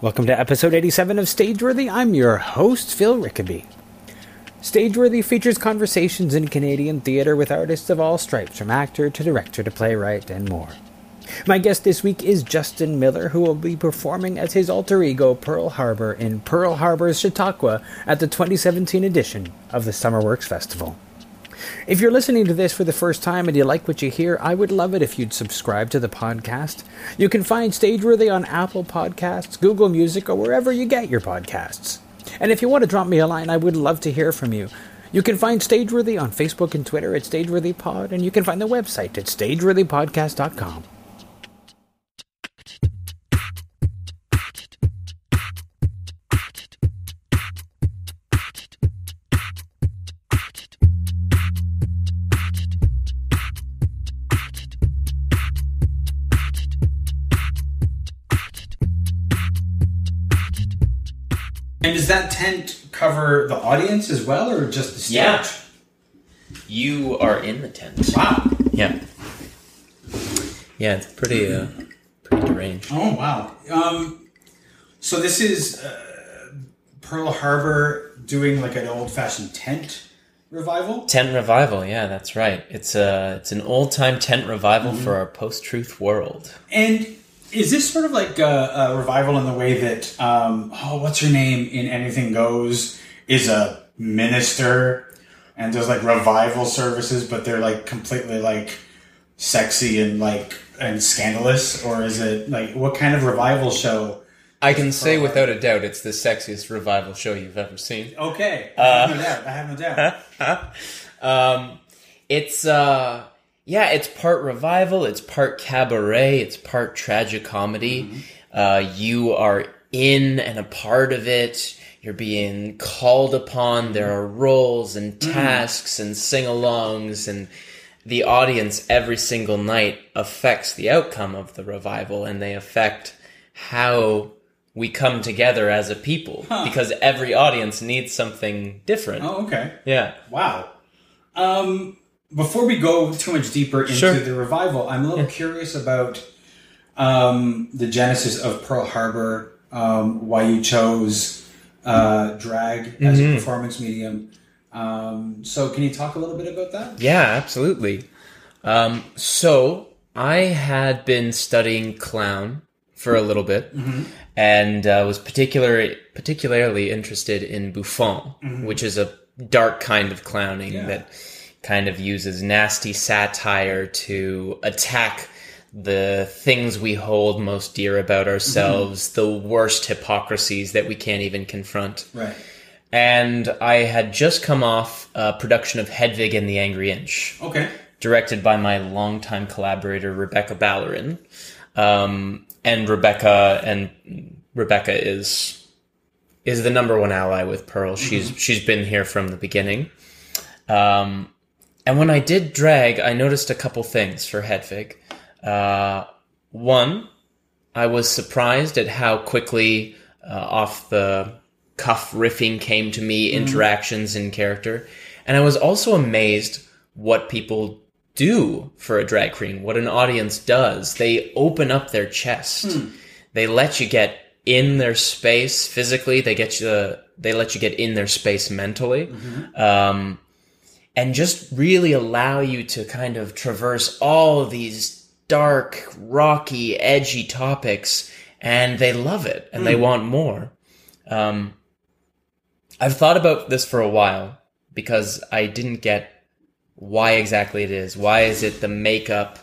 Welcome to episode 87 of Stageworthy. I'm your host, Phil Rickaby. Stageworthy features conversations in Canadian theatre with artists of all stripes, from actor to director to playwright and more. My guest this week is Justin Miller, who will be performing as his alter ego Pearl Harbor in Pearl Harbor's Chautauqua at the 2017 edition of the Summerworks Festival. If you're listening to this for the first time and you like what you hear, I would love it if you'd subscribe to the podcast. You can find Stageworthy on Apple Podcasts, Google Music, or wherever you get your podcasts. And if you want to drop me a line, I would love to hear from you. You can find Stageworthy on Facebook and Twitter at StageworthyPod, and you can find the website at StageworthyPodcast.com. tent cover the audience as well, or just the stage? Yeah. You are in the tent. Wow. Yeah. Yeah, it's pretty uh pretty deranged. Oh wow. Um, so this is uh, Pearl Harbor doing like an old-fashioned tent revival. Tent revival, yeah, that's right. It's a it's an old time tent revival Mm-hmm. for our post truth world. And is this sort of like a, a revival in the way that um, oh, what's her name in Anything Goes is a minister and does like revival services, but they're like completely like sexy and like and scandalous, or is it like what kind of revival show? I can say without a doubt it's the sexiest revival show you've ever seen. Okay, I have no doubt. I have no doubt. Um, it's uh, yeah, it's part revival, it's part cabaret, it's part tragic comedy. Uh, you are in and a part of it. You're being called upon. There are roles and tasks and sing-alongs, and the audience every single night affects the outcome of the revival, and they affect how we come together as a people because every audience needs something different. Oh, okay. Yeah. Wow. Um, before we go too much deeper into Sure. the revival, I'm a little curious about um, the genesis of Pearl Harbor, um, why you chose uh, drag as Mm-hmm. a performance medium. Um, so, can you talk a little bit about that? Yeah, absolutely. Um, so I had been studying clown for a little bit, and uh, was particularly particularly interested in Bouffon, which is a dark kind of clowning Yeah. that kind of uses nasty satire to attack the things we hold most dear about ourselves, the worst hypocrisies that we can't even confront Right. and I had just come off a production of Hedwig and the Angry Inch, Okay. directed by my longtime collaborator Rebecca Ballarin. Um, and Rebecca and Rebecca is is the number one ally with Pearl. She's she's been here from the beginning. Um, and when I did drag, I noticed a couple things for Hedwig. Uh, one, I was surprised at how quickly uh, off the cuff riffing came to me, interactions in character. And I was also amazed what people do for a drag queen, what an audience does. They open up their chest. They let you get in their space physically. They get you, they let you get in their space mentally. Um, and just really allow you to kind of traverse all of these dark, rocky, edgy topics, and they love it and they want more. Um, I've thought about this for a while because I didn't get why exactly it is. Why is it the makeup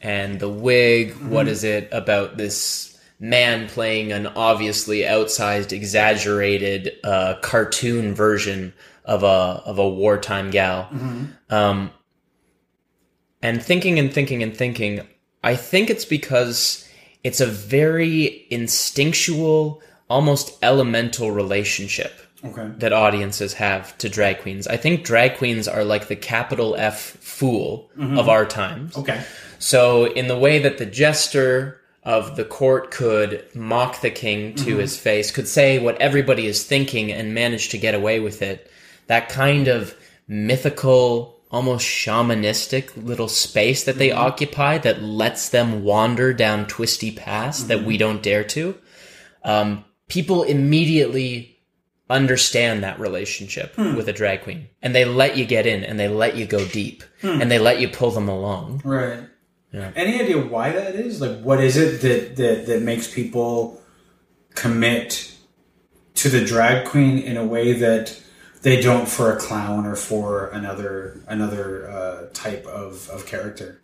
and the wig? What is it about this man playing an obviously outsized, exaggerated uh, cartoon version of a of a wartime gal? Mm-hmm. Um, and thinking and thinking and thinking, I think it's because it's a very instinctual, almost elemental relationship Okay. that audiences have to drag queens. I think drag queens are like the capital F fool mm-hmm. of our times. Okay. So, in the way that the jester of the court could mock the king to mm-hmm. his face, could say what everybody is thinking and manage to get away with it, that kind of mythical, almost shamanistic little space that they mm-hmm. occupy that lets them wander down twisty paths that we mm-hmm. don't dare to. Um, people immediately understand that relationship hmm. with a drag queen and they let you get in and they let you go deep hmm. and they let you pull them along. Right. Yeah. Any idea why that is? Like, what is it that that that makes people commit to the drag queen in a way that they don't for a clown or for another another uh, type of of character?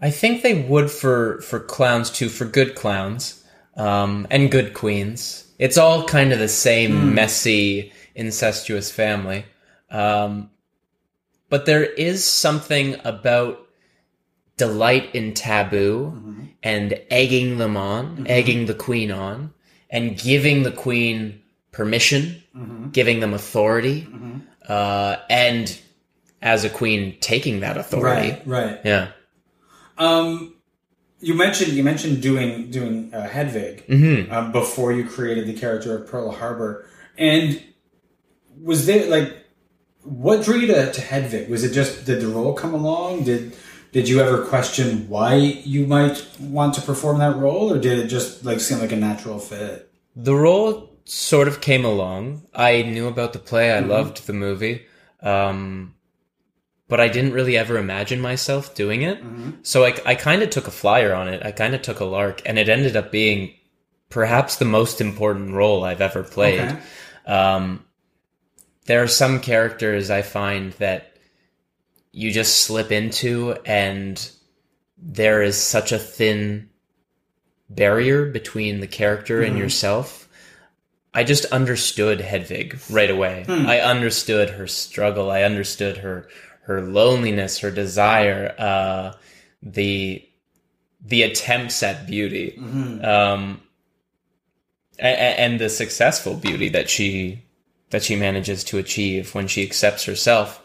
I think they would for for clowns too, for good clowns um, and good queens. It's all kind of the same messy, incestuous family. Um, but there is something about delight in taboo and egging them on, egging the queen on, and giving the queen permission, giving them authority, uh, and as a queen, taking that authority. Right. Yeah. Um, you mentioned you mentioned doing doing uh, Hedwig Mm-hmm. um, before you created the character of Pearl Harbor, and was there like what drew you to, to Hedwig? Was it just did the role come along? Did did you ever question why you might want to perform that role, or did it just like seem like a natural fit? The role sort of came along. I knew about the play. I loved the movie. Um, but I didn't really ever imagine myself doing it. So I, I kind of took a flyer on it. I kind of took a lark, and it ended up being perhaps the most important role I've ever played. Okay. Um, there are some characters I find that you just slip into, and there is such a thin barrier between the character and yourself. I just understood Hedwig right away. I understood her struggle. I understood her her loneliness, her desire, uh, the the attempts at beauty, um, a- a- and the successful beauty that she that she manages to achieve when she accepts herself.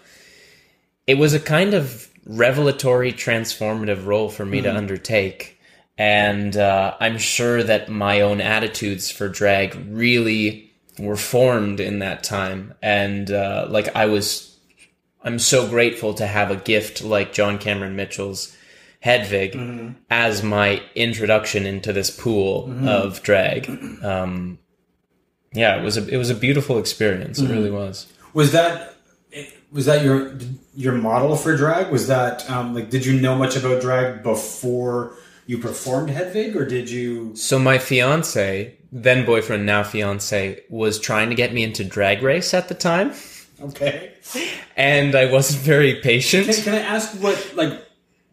It was a kind of revelatory, transformative role for me to undertake. And uh, I'm sure that my own attitudes for drag really were formed in that time. And uh, like I was, I'm so grateful to have a gift like John Cameron Mitchell's Hedwig as my introduction into this pool of drag. Um, yeah, it was a it was a beautiful experience. It really was. Was that was that your your model for drag? Was that um, like did you know much about drag before you performed Hedwig, or did you? So my fiance, then boyfriend, now fiance, was trying to get me into drag race at the time, Okay. and I wasn't very patient. Can, can I ask what like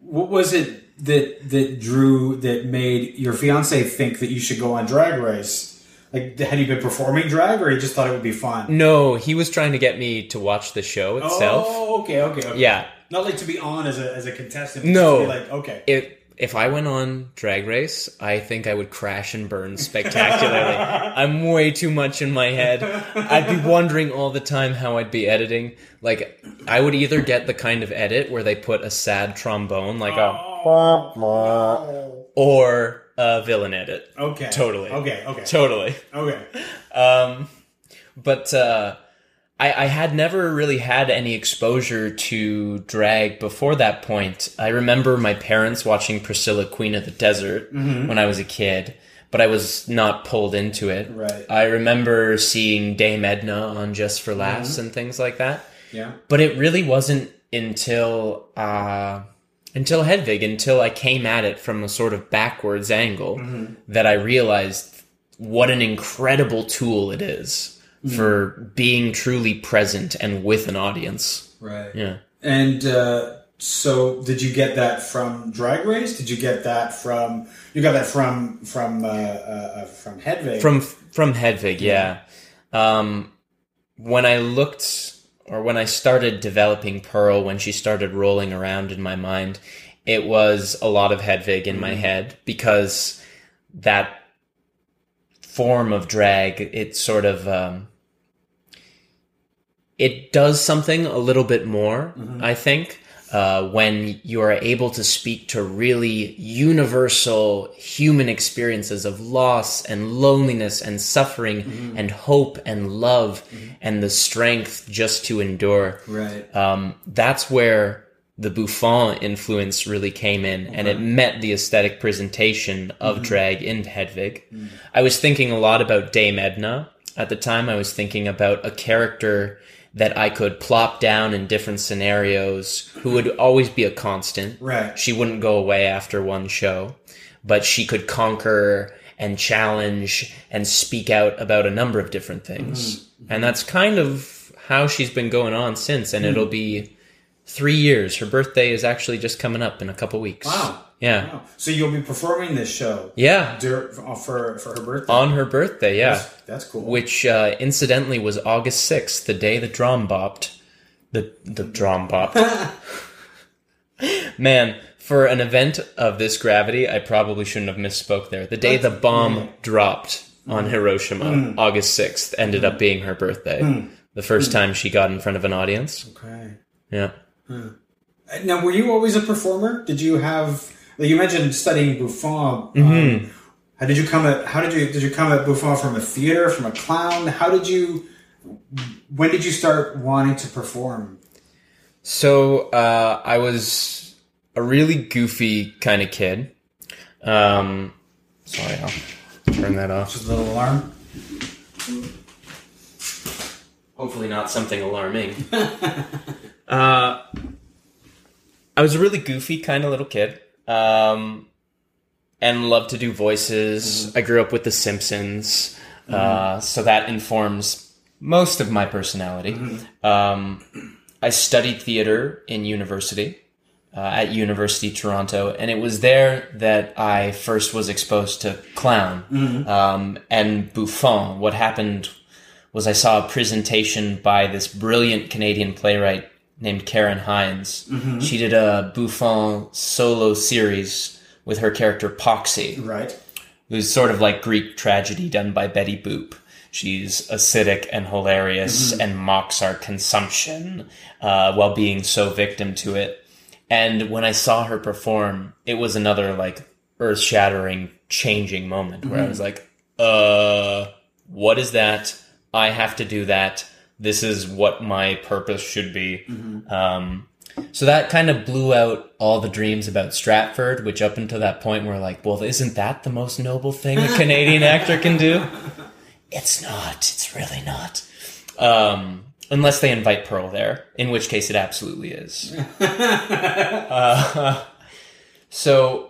what was it that that drew that made your fiance think that you should go on Drag Race? Like, had you been performing drag, or he just thought it would be fun? No, he was trying to get me to watch the show itself. Oh, okay, okay, okay. Yeah. Not like to be on as a as a contestant. No. just to be like okay. If if I went on Drag Race, I think I would crash and burn spectacularly. I'm way too much in my head. I'd be wondering all the time how I'd be editing. Like I would either get the kind of edit where they put a sad trombone, like a, or a villain edit. Okay. Totally. Okay. Okay. Totally. Okay. Um, but uh, I, I had never really had any exposure to drag before that point. I remember my parents watching Priscilla, Queen of the Desert, mm-hmm. when I was a kid, but I was not pulled into it. Right. I remember seeing Dame Edna on Just for Laughs mm-hmm. and things like that. Yeah. But it really wasn't until uh, until Hedwig, until I came at it from a sort of backwards angle, mm-hmm. that I realized what an incredible tool it is for being truly present and with an audience. Right. Yeah. And uh, so, did you get that from Drag Race? Did you get that from you got that from from uh, uh, uh, from Hedwig? From from Hedwig, yeah. Um, when I looked or when I started developing Pearl, when she started rolling around in my mind, it was a lot of Hedwig in my head because that form of drag, it sort of um, it does something a little bit more, mm-hmm. I think. Uh, when you are able to speak to really universal human experiences of loss and loneliness and suffering mm-hmm. and hope and love mm-hmm. and the strength just to endure right. um, that's where the Bouffon influence really came in and it met the aesthetic presentation of drag in Hedwig. I was thinking a lot about Dame Edna. At the time, I was thinking about a character that I could plop down in different scenarios who would always be a constant. Right. She wouldn't go away after one show, but she could conquer and challenge and speak out about a number of different things. Mm-hmm. And that's kind of how she's been going on since. And hmm. it'll be three years. Her birthday is actually just coming up in a couple weeks. Wow. Yeah. Wow. So you'll be performing this show Yeah. dur- uh, for for her birthday. On her birthday, yeah. That's, that's cool. Which uh, incidentally was August 6th, the day the drum bopped. The, the drum bopped. Man, for an event of this gravity, I probably shouldn't have misspoke there. The day the bomb mm. dropped on mm. Hiroshima, mm. August 6th, ended up being her birthday. The first time she got in front of an audience. okay. Yeah. Now, were you always a performer? Did you have? Like you mentioned studying Bouffon. Mm-hmm. Um, how did you come at? How did you did you come at Bouffon from a theater, from a clown? How did you? When did you start wanting to perform? So uh, I was a really goofy kind of kid. Um, sorry, I'll turn that off. Just a little alarm. Hopefully, not something alarming. uh, I was a really goofy kind of little kid, um, and loved to do voices. I grew up with The Simpsons, uh, so that informs most of my personality. Um, I studied theater in university. Uh, at University Toronto, and it was there that I first was exposed to clown um, and Bouffon. What happened was I saw a presentation by this brilliant Canadian playwright named Karen Hines. She did a Bouffon solo series with her character Pochsy. Right. It was sort of like Greek tragedy done by Betty Boop. She's acidic and hilarious and mocks our consumption uh, while being so victim to it. And when I saw her perform, it was another like earth shattering, changing moment where I was like, uh, what is that? I have to do that. This is what my purpose should be. Um, so that kind of blew out all the dreams about Stratford, which up until that point were like, well, isn't that the most noble thing a Canadian actor can do? It's not. It's really not. Um, unless they invite Pearl there, in which case it absolutely is. Uh, so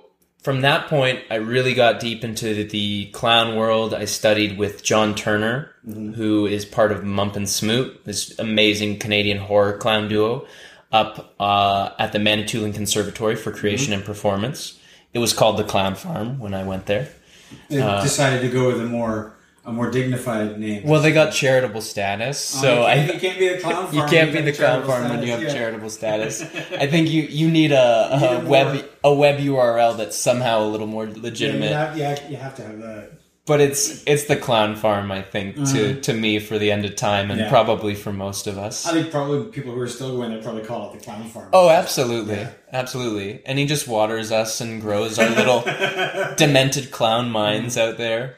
from that point, I really got deep into the clown world. I studied with John Turner, mm-hmm. who is part of Mump and Smoot, this amazing Canadian horror clown duo, up uh, at the Manitoulin Conservatory for mm-hmm. Creation and Performance. It was called the Clown Farm when I went there. They uh, decided to go with a more a more dignified name. Well, they got charitable status, so you I can't, you can't be the clown farm. You can't be the clown farm when you have yeah. charitable status. I think you, you need a, a need a web more- a web URL that's somehow a little more Yeah, you legitimate. have, yeah, you have to have that. But it's it's the clown farm, I think, to to me for the end of time, and Mm-hmm. Yeah. probably for most of us. I think probably people who are still going there probably call it the clown farm. Oh, absolutely, absolutely. And he just waters us and grows our little demented clown minds out there.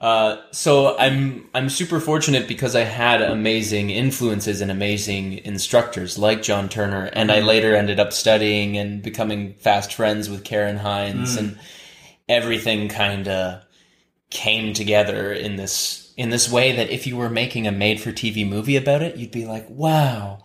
Uh, so I'm I'm super fortunate because I had amazing influences and amazing instructors like John Turner, and I later ended up studying and becoming fast friends with Karen Hines, and everything kind of came together in this in this way that if you were making a made for TV movie about it, you'd be like, wow,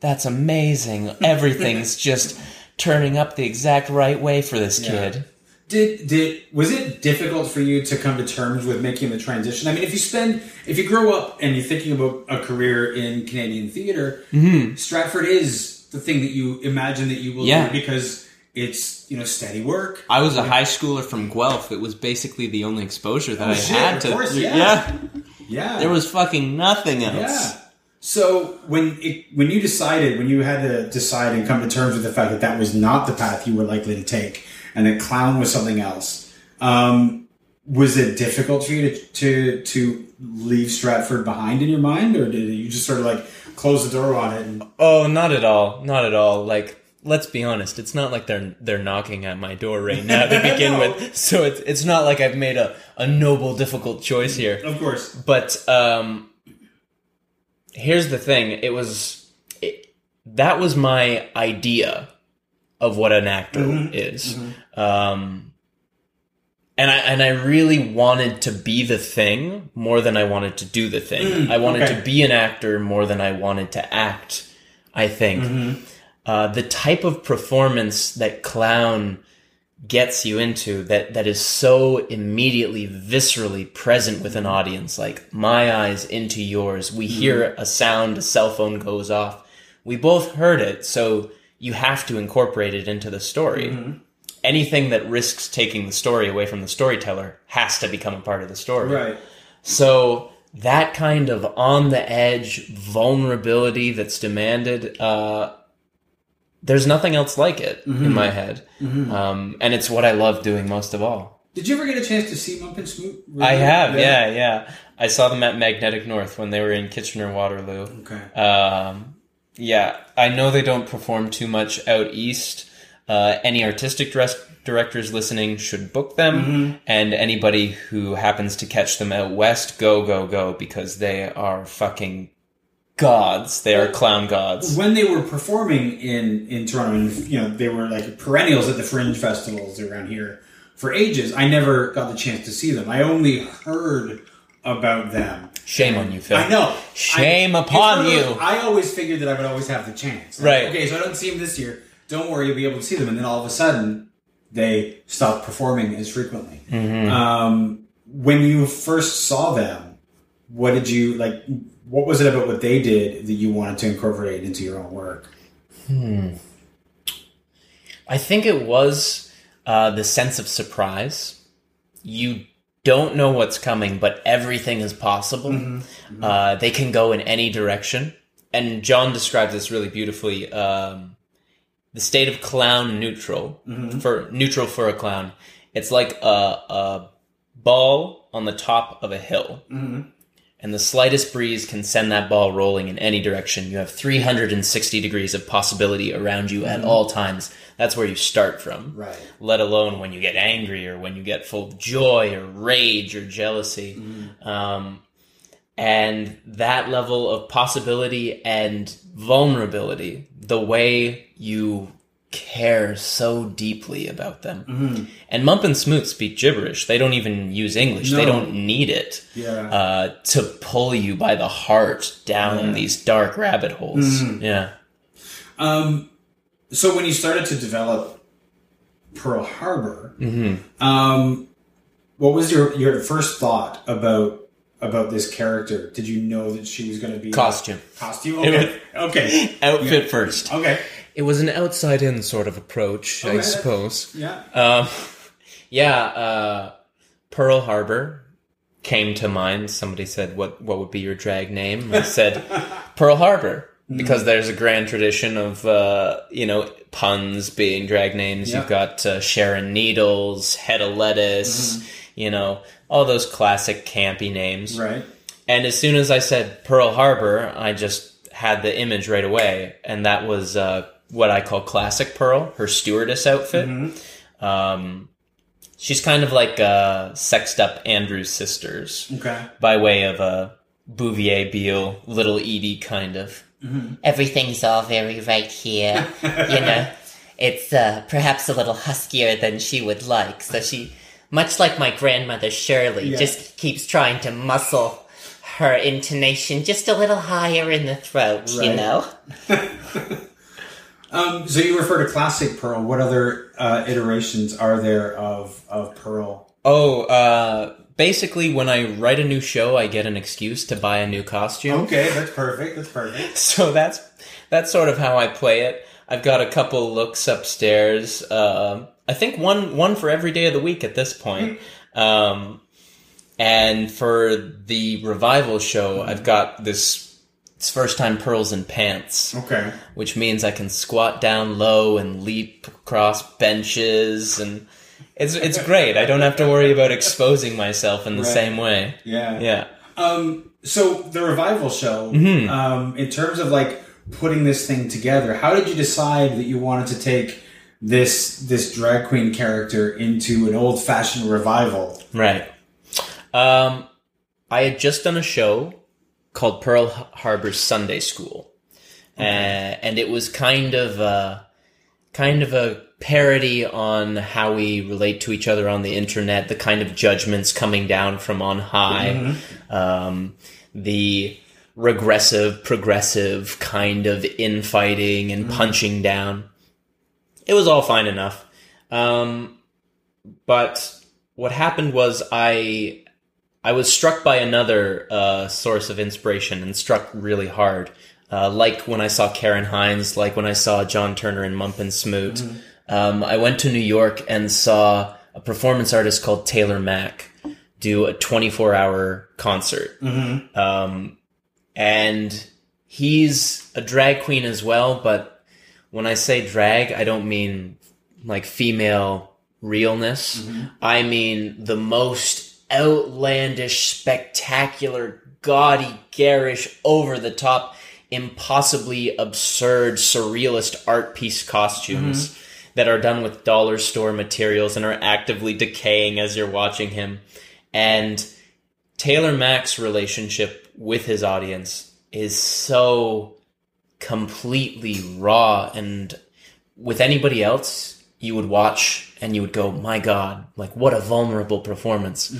that's amazing. Everything's just turning up the exact right way for this kid. Did did was it difficult for you to come to terms with making the transition? I mean, if you spend if you grow up and you're thinking about a career in Canadian theater, mm-hmm. Stratford is the thing that you imagine that you will Yeah. do because it's you know steady work. I was a high schooler from Guelph. It was basically the only exposure that oh, I Oh, shit, had of to. course, yeah. yeah, Yeah, there was fucking nothing else. Yeah. So when it, when you decided when you had to decide and come to terms with the fact that that was not the path you were likely to take, and that clown was something else, um, was it difficult for you to, to to leave Stratford behind in your mind, or did you just sort of like close the door on it? And, Oh, not at all. Not at all. Like, let's be honest. It's not like they're they're knocking at my door right now to begin No. with. So it's it's not like I've made a a noble, difficult choice here. of course, But um, here's the thing: it was it, that was my idea of what an actor mm-hmm. is. Mm-hmm. Um, and I and I really wanted to be the thing more than I wanted to do the thing. Mm, I wanted okay. to be an actor more than I wanted to act. I think mm-hmm. uh, the type of performance that clown gets you into that that is so immediately viscerally present with an audience like my eyes into yours we hear a sound a cell phone goes off we both heard it so you have to incorporate it into the story anything that risks taking the story away from the storyteller has to become a part of the story Right. so that kind of on the edge vulnerability that's demanded, uh, there's nothing else like it in my head, um, and it's what I love doing most of all. Did you ever get a chance to see Mump and Smoot? I have, yeah, yeah. I saw them at Magnetic North when they were in Kitchener Waterloo. Okay. Um, yeah, I know they don't perform too much out east. Uh, any artistic dress directors listening should book them, and anybody who happens to catch them out west, go, go, go, because they are fucking gods. They are clown gods. when they were performing in in Toronto, and you know they were like perennials at the Fringe festivals around here for ages. I never got the chance to see them. I only heard about them. Shame on you, Phil. I know. Shame I, upon it's one of you. those- I always figured that I would always have the chance. Like, Right. Okay, so I don't see them this year. Don't worry, you'll be able to see them. And then all of a sudden, they stop performing as frequently. Mm-hmm. Um, when you first saw them, what did you like? What was it about what they did that you wanted to incorporate into your own work? Hmm. I think it was uh, the sense of surprise. You don't know what's coming, but everything is possible. Uh, they can go in any direction. And John describes this really beautifully. Um, the state of clown neutral for neutral for a clown. It's like a, a ball on the top of a hill. And the slightest breeze can send that ball rolling in any direction. You have 360 degrees of possibility around you at all times. That's where you start from. Right. Let alone when you get angry or when you get full of joy or rage or jealousy. Um, and that level of possibility and vulnerability, the way you care so deeply about them. And Mump and Smoot speak gibberish. They don't even use English. They don't need it Yeah. uh, to pull you by the heart down these dark rabbit holes. Yeah. Um, so when you started to develop Pearl Harbor, um, what was your your first thought about about this character? Did you know that she was going to be Costume. Costume. Okay. okay. Outfit first. Okay. It was an outside in sort of approach, I suppose. Yeah. Um, yeah, uh, Pearl Harbor came to mind. Somebody said, "What what would be your drag name?" I said, "Pearl Harbor," because there's a grand tradition of uh, you know puns being drag names. Yeah. You've got uh, Sharon Needles, Head of Lettuce, you know all those classic campy names. Right. And as soon as I said Pearl Harbor, I just had the image right away, and that was uh, what I call classic Pearl, her stewardess outfit. Um, she's kind of like uh, sexed up Andrews Sisters Okay. by way of a Bouvier Beale, Little Edie kind of. Everything's all very right here. you know, it's uh, perhaps a little huskier than she would like. So she, much like my grandmother Shirley, Yeah. just keeps trying to muscle her intonation just a little higher in the throat, you know? Um, so you refer to classic Pearl. What other uh, iterations are there of of Pearl? Oh, uh, basically, when I write a new show, I get an excuse to buy a new costume. Okay, that's perfect. That's perfect. so that's that's sort of how I play it. I've got a couple looks upstairs. Um I think one one for every day of the week at this point. Um, and for the revival show, I've got this. It's first time pearls and pants, Okay. which means I can squat down low and leap across benches, and it's it's great. I don't have to worry about exposing myself in the Right. same way. Yeah. Yeah. Um, so the revival show, Mm-hmm. um, in terms of like putting this thing together, how did you decide that you wanted to take this this drag queen character into an old fashioned revival? Right. Um, I had just done a show called Pearl Harbor Sunday School, uh, and it was kind of a, kind of a parody on how we relate to each other on the internet, the kind of judgments coming down from on high, um, the regressive, progressive kind of infighting and punching down. It was all fine enough. Um, but what happened was I I was struck by another uh, source of inspiration and struck really hard. Uh, like when I saw Karen Hines, like when I saw John Turner and Mump and Smoot. Um, I went to New York and saw a performance artist called Taylor Mac do a 24 hour concert. Um, and he's a drag queen as well, but when I say drag, I don't mean like female realness. I mean the most outlandish, spectacular, gaudy, garish, over the top, impossibly absurd, surrealist art piece costumes mm-hmm. that are done with dollar store materials and are actively decaying as you're watching him. And Taylor Mac's relationship with his audience is so completely raw and with anybody else you would watch and you would go my god like what a vulnerable performance.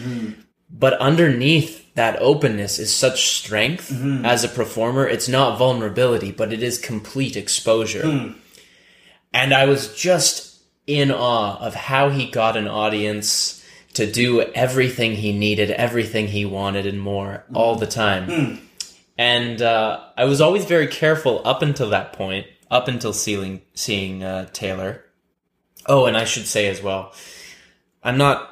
But underneath that openness is such strength as a performer. It's not vulnerability but it is complete exposure. And i was just in awe of how he got an audience to do everything he needed everything he wanted and more all the time. And uh, I was always very careful up until that point, up until seeing seeing uh, Taylor. Oh, and I should say as well, I'm not.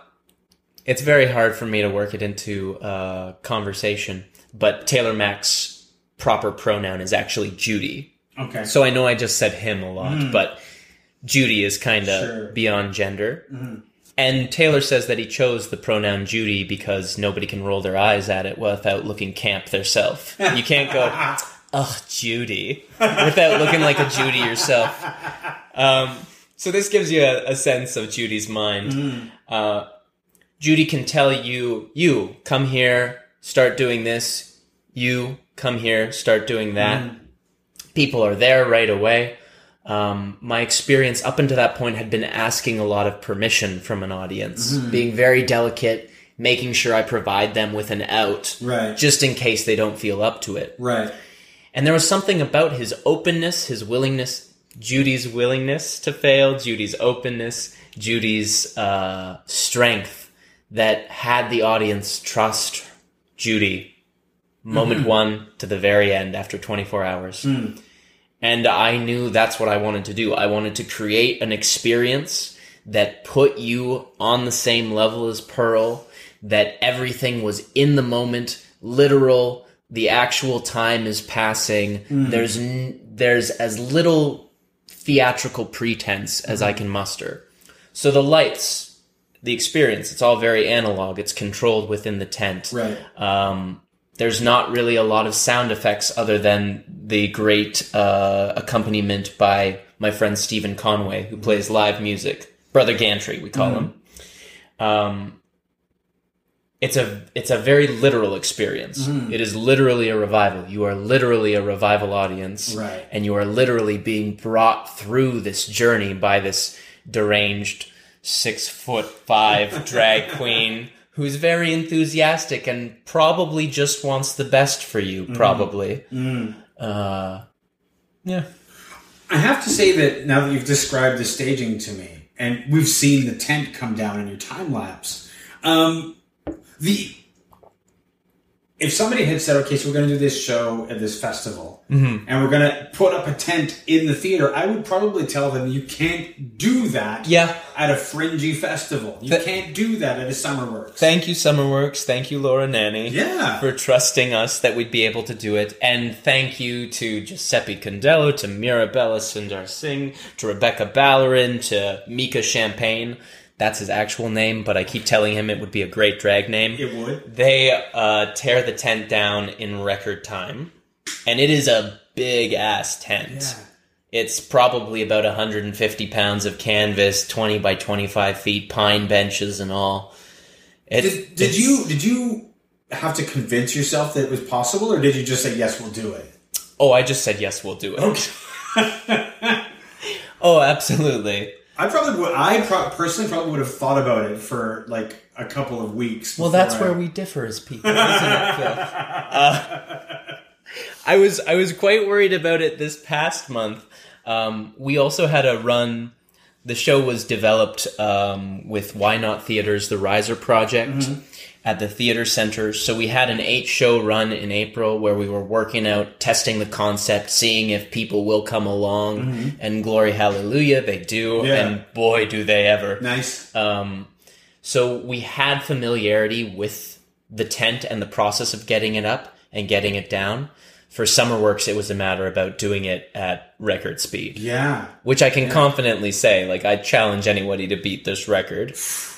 It's very hard for me to work it into uh, conversation, but Taylor Mac's proper pronoun is actually Judy. Okay. So I know I just said him a lot, but Judy is kind of Sure. beyond gender. And Taylor says that he chose the pronoun Judy because nobody can roll their eyes at it without looking camp theirself. You can't go, oh, Judy, without looking like a Judy yourself. Um, so this gives you a, a sense of Judy's mind. Uh, Judy can tell you, you come here, start doing this. You come here, start doing that. People are there right away. Um, my experience up until that point had been asking a lot of permission from an audience, being very delicate, making sure I provide them with an out, Right. just in case they don't feel up to it. right. And there was something about his openness, his willingness, Judy's willingness to fail, Judy's openness, Judy's uh, strength that had the audience trust Judy moment mm-hmm. one to the very end after 24 hours. Hmm. And I knew that's what I wanted to do. I wanted to create an experience that put you on the same level as Pearl, that everything was in the moment, literal, the actual time is passing. Hmm. There's n- there's as little theatrical pretense as I can muster. So the lights, the experience, it's all very analog. It's controlled within the tent. Right. Um, there's not really a lot of sound effects other than the great uh, accompaniment by my friend Stephen Conway, who plays live music. Brother Gantry, we call him. Um, it's a it's a very literal experience. It is literally a revival. You are literally a revival audience, Right. and you are literally being brought through this journey by this deranged six foot five drag queen who's very enthusiastic and probably just wants the best for you. Probably, uh, yeah. I have to say that now that you've described the staging to me, and we've seen the tent come down in your time lapse, um, the if somebody had said, "Okay, so we're going to do this show at this festival, mm-hmm. and we're going to put up a tent in the theater," I would probably tell them, "You can't do that Yeah. at a fringy festival. You Th- can't do that at a SummerWorks." Thank you, Summerworks. Thank you, Laura Nanni. Yeah. For trusting us that we'd be able to do it. And thank you to Giuseppe Condello, to Mirabella Sundar Singh, to Rebecca Ballarin, to Mika Champagne. That's his actual name, but I keep telling him it would be a great drag name. It would. They uh, tear the tent down in record time. And it is a big ass tent. Yeah. It's probably about 150 pounds of canvas, 20 by 25 feet, pine benches and all. It, Did, did you did you have to convince yourself that it was possible, or did you just say yes, we'll do it? Oh, I just said yes, we'll do it. Oh, absolutely. I probably would. I pro- personally probably would have thought about it for like a couple of weeks. Well, that's I- where we differ as people, isn't it, Phil? Uh, I was I was quite worried about it this past month. Um, we also had a run. The show was developed um, with Why Not Theaters, the Riser Project, at the theater center. So we had an eight show run in April where we were working out, testing the concept, seeing if people will come along. And glory hallelujah, they do. Yeah. And boy, do they ever. nice. Um, so we had familiarity with the tent and the process of getting it up and getting it down. For SummerWorks, it was a matter about doing it at record speed, Yeah. which I can confidently say. Like, I challenge anybody to beat this record.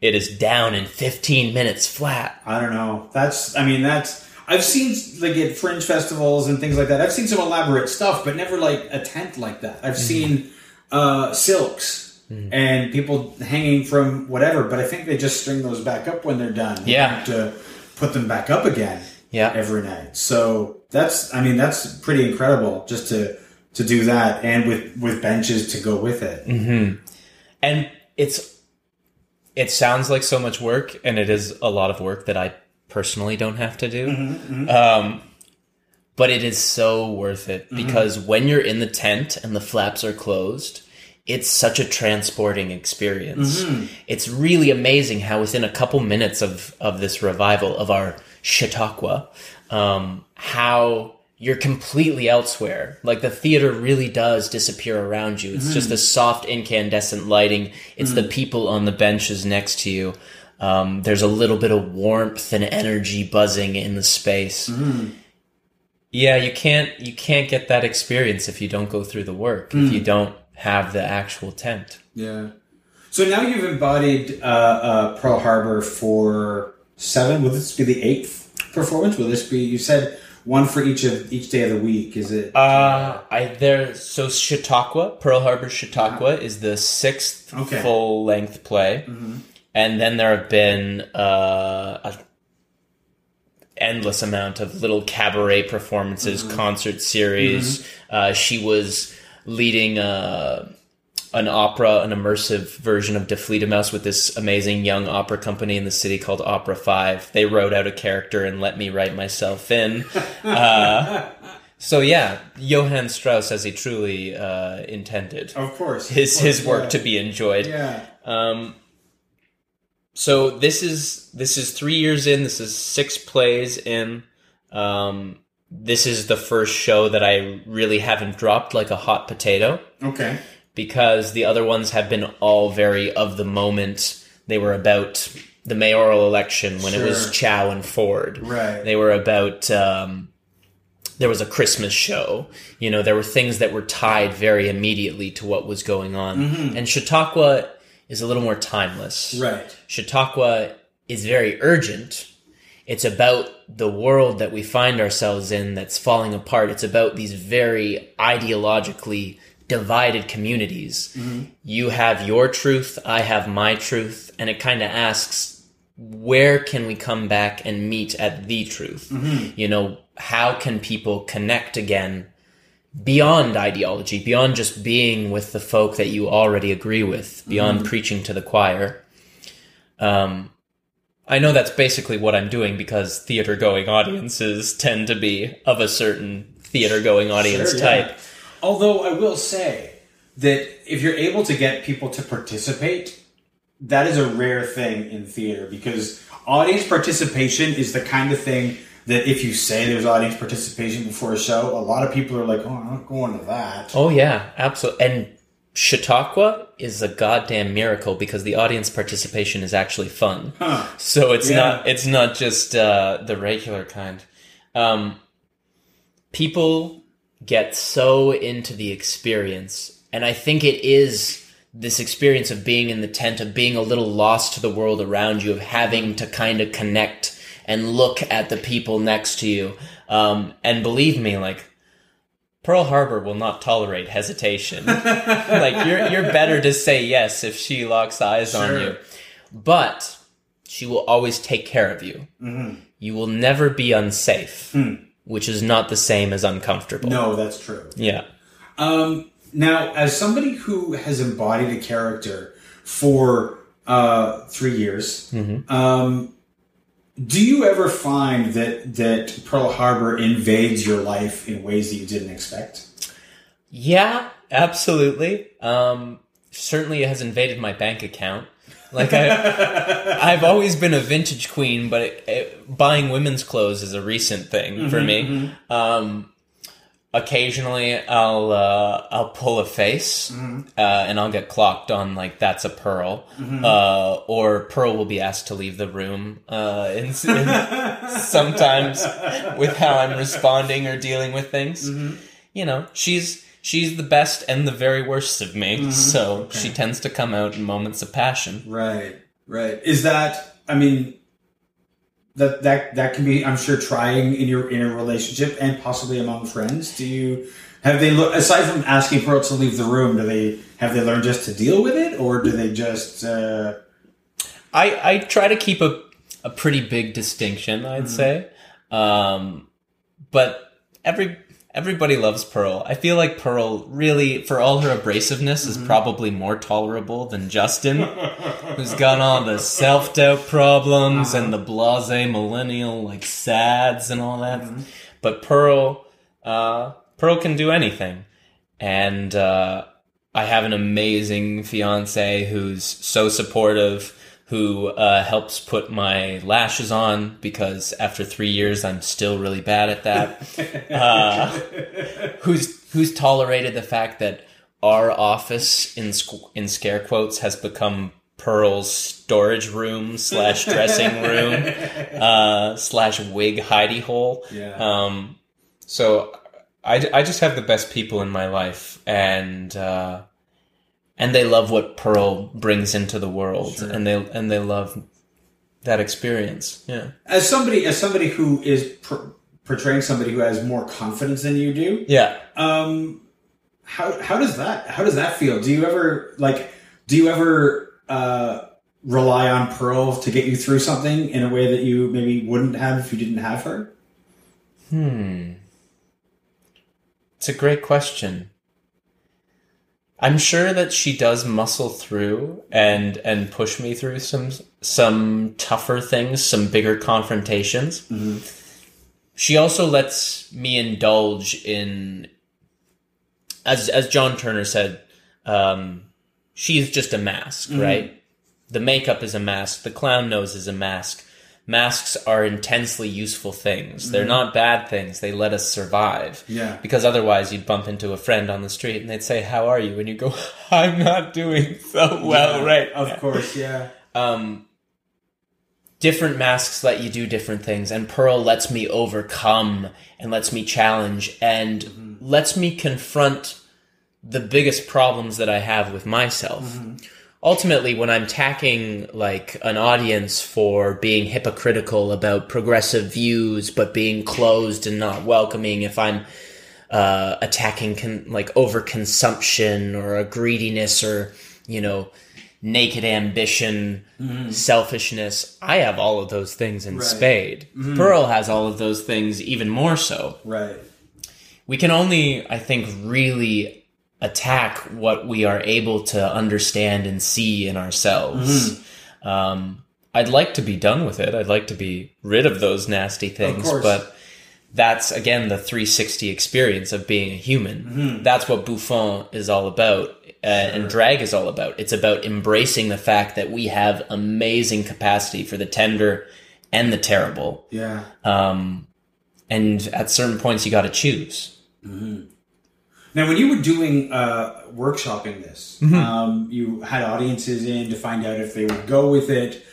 It is down in 15 minutes flat. I don't know. That's. I mean, that's. I've seen like at fringe festivals and things like that. I've seen some elaborate stuff, but never like a tent like that. Mm-hmm. I've seen uh, silks and people hanging from whatever, but I think they just string those back up when they're done. Yeah. have to put them back up again. Yeah. every night. So that's. I mean, that's pretty incredible just to to do that and with with benches to go with it. and it's it sounds like so much work and it is a lot of work that i personally don't have to do. Um, but it is so worth it because when you're in the tent and the flaps are closed it's such a transporting experience. It's really amazing how within a couple minutes of of this revival of our chautauqua um, how you're completely elsewhere. Like the theater really does disappear around you. It's just the soft incandescent lighting. It's the people on the benches next to you. Um, there's a little bit of warmth and energy buzzing in the space. Yeah, you can't you can't get that experience if you don't go through the work. If you don't have the actual tent. Yeah. So now you've embodied uh, uh, Pearl Harbor for seven. Will this be the eighth performance? Will this be? You said one for each of each day of the week. Is it? Uh, I there. So Chautauqua, Pearl Harbor Chautauqua, is the sixth Okay. full length play, and then there have been uh, a endless amount of little cabaret performances, concert series. Uh, she was leading uh, an opera, an immersive version of De Mouse with this amazing young opera company in the city called Opera Five. They wrote out a character and let me write myself in. Uh, so yeah, Johann Strauss, as he truly uh, intended, of course. his Of course, his work yeah. to be enjoyed. Yeah. Um, so this is this is three years in. This is six plays in. Um, this is the first show that I really haven't dropped like a hot potato Okay. Because the other ones have been all very of the moment. They were about the mayoral election when it was Chow and Ford. Right. They were about. Um, there was a Christmas show. You know, there were things that were tied very immediately to what was going on. And Chautauqua is a little more timeless. Right. Chautauqua is very urgent. It's about the world that we find ourselves in that's falling apart. It's about these very ideologically divided communities. Mm-hmm. You have your truth, I have my truth, and it kind of asks, where can we come back and meet at the truth? Mm-hmm. You know, how can people connect again beyond ideology, beyond just being with the folk that you already agree with, beyond mm-hmm. preaching to the choir? Um, I know that's basically what I'm doing because theater going audiences tend to be of a certain theater going audience Sure, yeah. Although I will say that if you're able to get people to participate, that is a rare thing in theater because audience participation is the kind of thing that if you say there's audience participation before a show, a lot of people are like, "Oh, I'm not going to that." Oh yeah, absolutely. And Chautauqua is a goddamn miracle because the audience participation is actually fun. Huh. So it's Yeah. not it's not just uh, the regular kind. Um, people get so into the experience, and I think it is this experience of being in the tent, of being a little lost to the world around you, of having to kind of connect and look at the people next to you. Um, and believe me, like Pearl Harbor will not tolerate hesitation. like you're you're better to say yes if she locks eyes on you. But she will always take care of you. You will never be unsafe, which is not the same as uncomfortable. No, that's true. Yeah. Um, Now, as somebody who has embodied a character for uh, three years, um, do you ever find that that Pearl Harbor invades your life in ways that you didn't expect? Yeah, absolutely. Um, certainly, it has invaded my bank account. Like I, I've always been a vintage queen, but it, it, buying women's clothes is a recent thing for me. Um, occasionally, I'll uh, I'll pull a face, uh, and I'll get clocked on like that's a pearl, uh, or pearl will be asked to leave the room. Uh, in, in- sometimes with how I'm responding or dealing with things. You know, she's she's the best and the very worst of me. So she tends to come out in moments of passion. Right, right. Is that? I mean, that that that can be, I'm sure, trying in your in a relationship and possibly among friends. Do you have they look aside from asking for Pearl to leave the room? Do they have they learned just to deal with it, or do they just? Uh, I I try to keep a a pretty big distinction, I'd say. Um, but every everybody loves Pearl. I feel like Pearl really, for all her abrasiveness, is probably more tolerable than Justin, who's got all the self doubt problems and the blase millennial like sads and all that. But Pearl, uh, Pearl can do anything, and uh, I have an amazing fiance who's so supportive, who uh, helps put my lashes on because after three years I'm still really bad at that. uh, who's who's tolerated the fact that our office in squ- in scare quotes has become Pearl's storage room slash dressing room uh, slash wig hidey hole. Yeah. Um, so I, I just have the best people in my life and uh, and they love what Pearl brings into the world Sure. and they and they love that experience. Yeah. as somebody as somebody who is per- portraying somebody who has more confidence than you do, Yeah. um, how how does that how does that feel? Do you ever like do you ever uh, rely on Pearl to get you through something in a way that you maybe wouldn't have if you didn't have her? Hmm. It's a great question. I'm sure that she does muscle through and and push me through some some tougher things, some bigger confrontations. She also lets me indulge in as as John Turner said, um, she's just a mask, right? The makeup is a mask, the clown nose is a mask. Masks are intensely useful things. They're mm-hmm. not bad things. They let us survive. Yeah. Because otherwise, you'd bump into a friend on the street and they'd say, "How are you?" And you go, "I'm not doing so well right Of now." course, yeah. um, different masks let you do different things, and Pearl lets me overcome and lets me challenge and mm-hmm. lets me confront the biggest problems that I have with myself. Mm-hmm. Ultimately, when I'm attacking like an audience for being hypocritical about progressive views, but being closed and not welcoming, if I'm uh, attacking con- like overconsumption or a greediness or you know naked ambition, selfishness. I have all of those things in spade. Pearl has all of those things even more so. Right. We can only, I think, really attack what we are able to understand and see in ourselves. Um, I'd like to be done with it. I'd like to be rid of those nasty things, but that's again the 360 experience of being a human. That's what Bouffon is all about. Uh, And drag is all about. It's about embracing the fact that we have amazing capacity for the tender and the terrible. Yeah. Um, and at certain points, you got to choose. Now, when you were doing uh, workshopping this, Mm-hmm. um, you had audiences in to find out if they would go with it.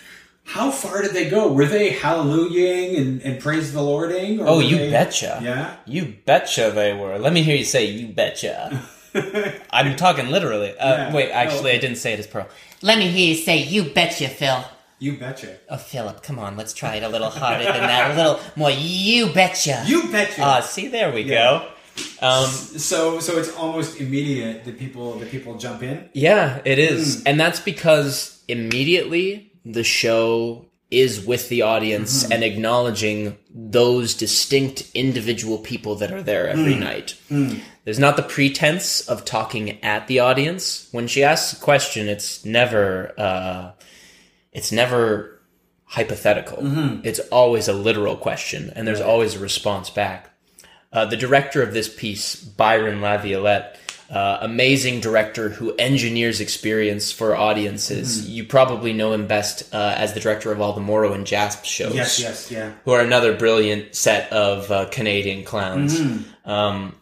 How far did they go? Were they hallelujahing and, and praise the Lording? Or Oh, you they- betcha. Yeah. You betcha they were. Let me hear you say, you betcha. I'm talking literally. Uh, Yeah. Wait, actually, No. I didn't say it as Pearl. Let me hear you say, you betcha, Phil. You betcha. Oh, Philip, come on, let's try it a little harder than that. A little more, you betcha. You betcha. Ah, see, there we Yeah. go. Um, so, so it's almost immediate that people that people jump in. yeah, it is. Hmm. And that's because immediately the show is with the audience hmm. and acknowledging those distinct individual people that are there every hmm. night. there's not the pretense of talking at the audience. When she asks a question, it's never uh, it's never hypothetical. It's always a literal question, and there's always a response back. Uh, the director of this piece, Byron Laviolette, uh, amazing director who engineers experience for audiences. You probably know him best uh, as the director of all the Morro and Jasp shows Yes, yes, yeah. who are another brilliant set of uh, Canadian clowns. Um,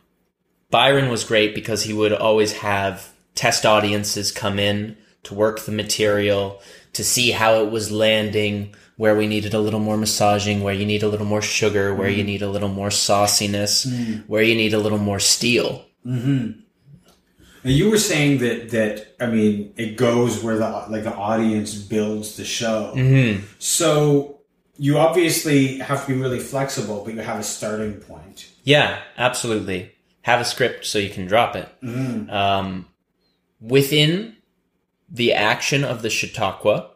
Byron was great because he would always have test audiences come in to work the material, to see how it was landing, where we needed a little more massaging, where you need a little more sugar, where you need a little more sauciness, where you need a little more steel. Now you were saying that that I mean it goes where the like the audience builds the show. Mm-hmm. So you obviously have to be really flexible, but you have a starting point. Yeah, absolutely. Have a script so you can drop it. Um, within the action of the Chautauqua,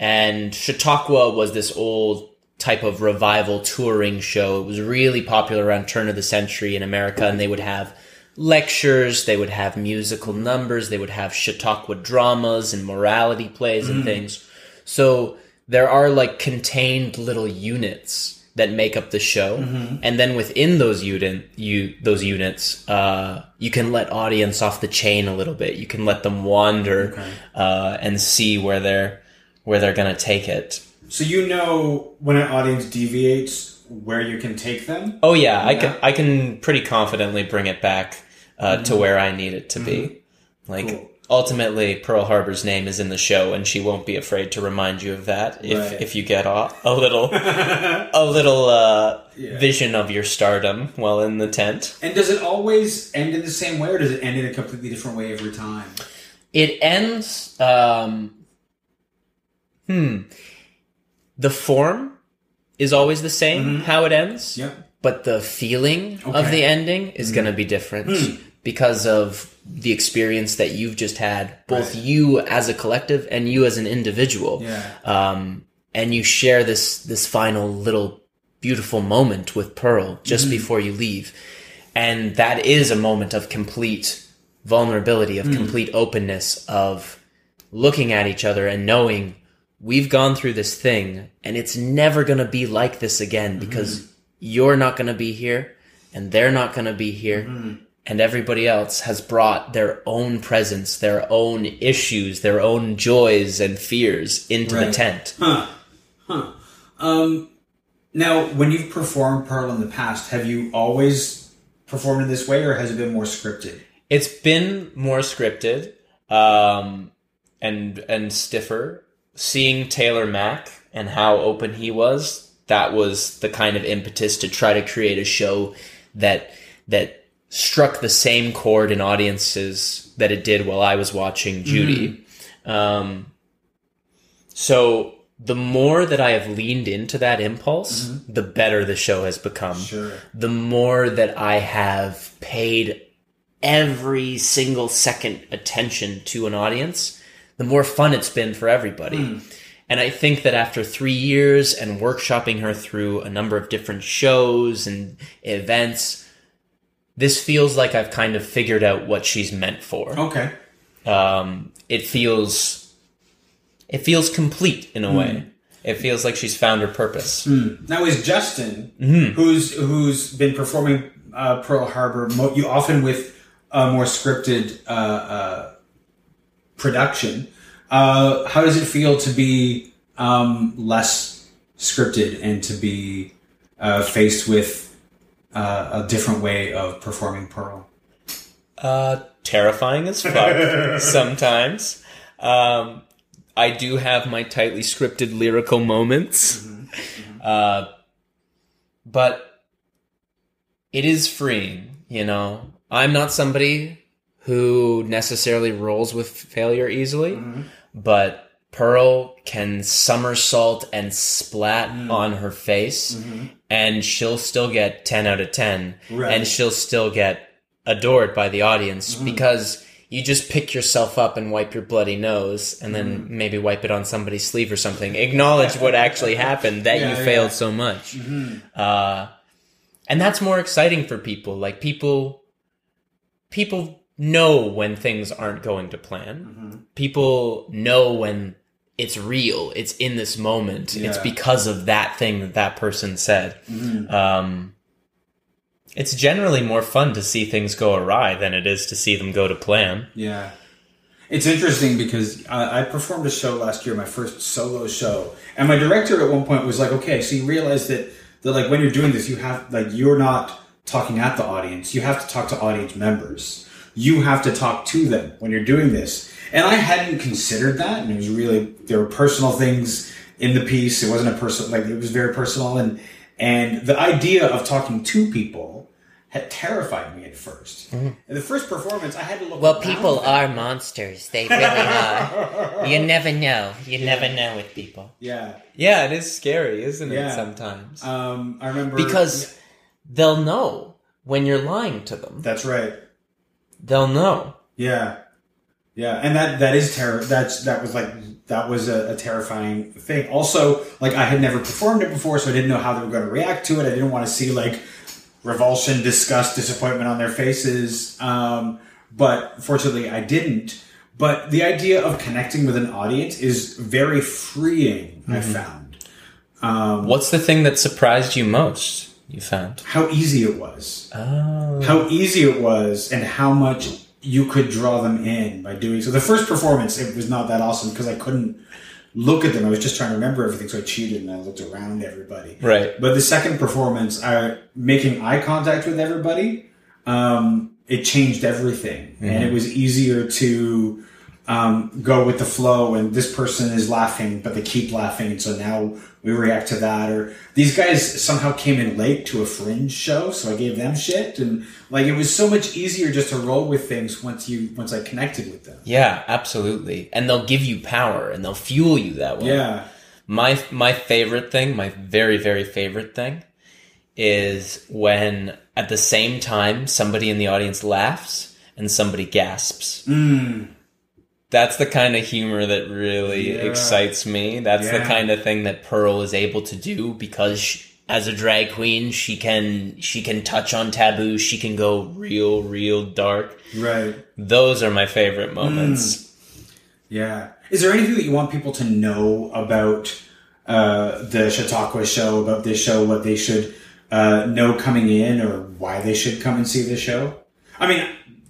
and Chautauqua was this old type of revival touring show. It was really popular around turn of the century in America, and they would have lectures, they would have musical numbers, they would have Chautauqua dramas and morality plays and things. So there are like contained little units that make up the show, and then within those unit you those units, uh, you can let audience off the chain a little bit. You can let them wander uh, and see where they're where they're gonna take it. So you know when an audience deviates where you can take them. Oh yeah, I Yeah. can I can pretty confidently bring it back uh, to where I need it to be. Like Cool. ultimately, Pearl Harbor's name is in the show, and she won't be afraid to remind you of that if Right. if you get a, a little a little uh, vision of your stardom while in the tent. And does it always end in the same way, or does it end in a completely different way every time? It ends. Um, hmm. The form is always the same. Mm-hmm. How it ends. Yep. but the feeling of the ending is mm-hmm. going to be different hmm. because of the experience that you've just had, both Right. you as a collective and you as an individual. Yeah. Um, and you share this this final little beautiful moment with Pearl just mm-hmm. before you leave, and that is a moment of complete vulnerability, of mm. complete openness, of looking at each other and knowing we've gone through this thing and it's never going to be like this again because you're not going to be here and they're not going to be here and everybody else has brought their own presence their own issues their own joys and fears into the tent Huh. Huh. Um, now, when you've performed Pearl in the past, have you always performed in this way, or has it been more scripted? it's been more scripted um, and and stiffer seeing Taylor Mac and how open he was that was the kind of impetus to try to create a show that that struck the same chord in audiences that it did while i was watching judy. Um, so the more that i have leaned into that impulse the better the show has become. Sure. the more that I have paid every single second attention to an audience, the more fun it's been for everybody. And I think that after three years and workshopping her through a number of different shows and events, this feels like I've kind of figured out what she's meant for. Okay. Um, it feels, it feels complete in a way. It feels like she's found her purpose. Now, is Justin, who's who's been performing uh, Pearl Harbor, mo- you often with a more scripted uh, uh, production? Uh, how does it feel to be um, less scripted and to be uh, faced with uh, a different way of performing Pearl? Uh, terrifying as fuck sometimes. Um, I do have my tightly scripted lyrical moments. Uh, but it is freeing, you know. I'm not somebody who necessarily rolls with failure easily, mm-hmm. but Pearl can somersault and splat mm. on her face, mm-hmm. and she'll still get 10 out of 10, Right. and she'll still get adored by the audience mm-hmm. because you just pick yourself up and wipe your bloody nose and then maybe wipe it on somebody's sleeve or something. Acknowledge what actually happened, that Yeah, you yeah. failed so much. Uh, and that's more exciting for people. Like people, people know when things aren't going to plan. People know when it's real. It's in this moment. It's because of that thing that that person said. Um, it's generally more fun to see things go awry than it is to see them go to plan. Yeah. It's interesting because I, I performed a show last year, my first solo show, and my director at one point was like, "Okay, so you realize that that like when you're doing this, you have like you're not talking at the audience. You have to talk to audience members. You have to talk to them when you're doing this." And I hadn't considered that, and it was really there were personal things in the piece. It wasn't a personal like it was very personal, and and the idea of talking to people had terrified me at 1st In the first performance, I had to look. Well, people them. are monsters. They really are. You never know. You never know with people. Yeah. Yeah, it is scary, isn't Yeah. it? Sometimes Um, I remember because they'll know when you're lying to them. that's right. They'll know. Yeah. Yeah, and that that is terror. That's that was like that was a, a terrifying thing. Also, like I had never performed it before, so I didn't know how they were going to react to it. I didn't want to see like revulsion, disgust, disappointment on their faces. Um, but fortunately, I didn't. But the idea of connecting with an audience is very freeing. I found What's the thing that surprised you most? You found. how easy it was. Oh. how easy it was and how much you could draw them in by doing so. The first performance, it was not that awesome because I couldn't look at them. I was just trying to remember everything, so I cheated and I looked around everybody. Right. But the second performance, I making eye contact with everybody, um, it changed everything, and it was easier to um, go with the flow. And this person is laughing, but they keep laughing, and so now we react to that. Or these guys somehow came in late to a fringe show, so I gave them shit, and like it was so much easier just to roll with things once you once I connected with them. Yeah, absolutely. And they'll give you power and they'll fuel you that way. Yeah, My my favorite thing, my very very favorite thing is when at the same time somebody in the audience laughs and somebody gasps. Mm. That's the kind of humor that really Yeah. excites me. That's the kind of thing that Pearl is able to do because she, as a drag queen, she can she can touch on taboo. She can go real real dark. right. Those are my favorite moments. Yeah. Is there anything that you want people to know about uh, the Chautauqua show, about this show, what they should uh, know coming in, or why they should come and see the show? I mean,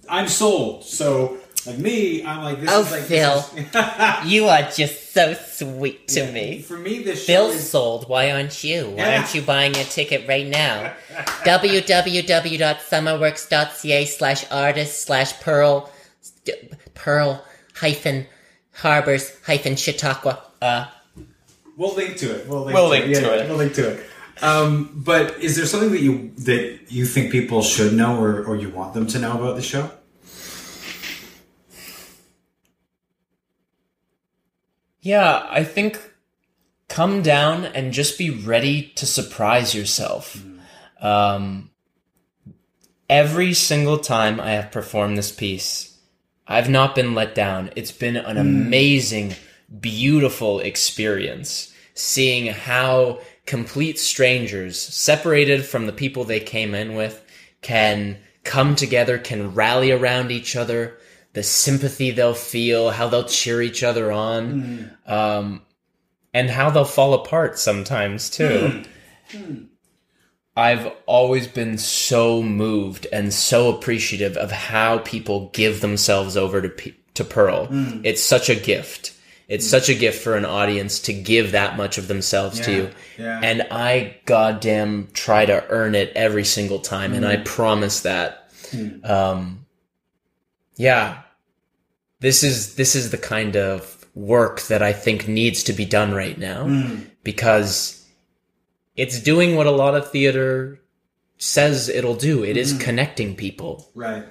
I'm sold. So, like me, I'm like, this Oh, is like, Phil. this is- You are just so sweet to me. For me, this show Phil's is. sold. Why aren't you? Why Yeah. aren't you buying your ticket right now? www.summerworks.ca slash artist slash pearl pearl hyphen harbors hyphen chautauqua. Uh, We'll link to it. We'll link, We'll to, link it. to Yeah, it. We'll link to it. Um, but is there something that you that you think people should know, or, or you want them to know about the show? Yeah, I think come down and just be ready to surprise yourself. Um, every single time I have performed this piece, I've not been let down. It's been an amazing, beautiful experience seeing how complete strangers, separated from the people they came in with, can come together, can rally around each other, the sympathy they'll feel, how they'll cheer each other on, mm-hmm. um, and how they'll fall apart sometimes too. Hmm. Hmm. I've always been so moved and so appreciative of how people give themselves over to P- to Pearl. Hmm. It's such a gift. It's such a gift for an audience to give that much of themselves to you. yeah. And I goddamn try to earn it every single time, and I promise that. Um, yeah, this is this is the kind of work that I think needs to be done right now hmm. because it's doing what a lot of theater says it'll do. It is hmm. connecting people. Right.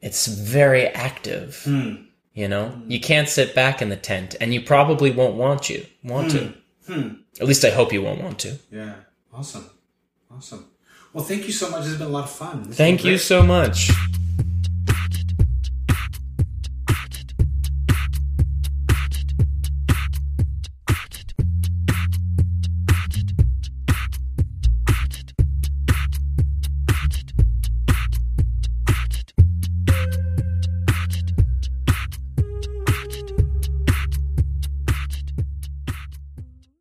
It's very active. Hmm. You know, you can't sit back in the tent, and you probably won't want you want to. At least I hope you won't want to. Yeah. Awesome. Awesome. Well, thank you so much. It's been a lot of fun. This Thank you so much.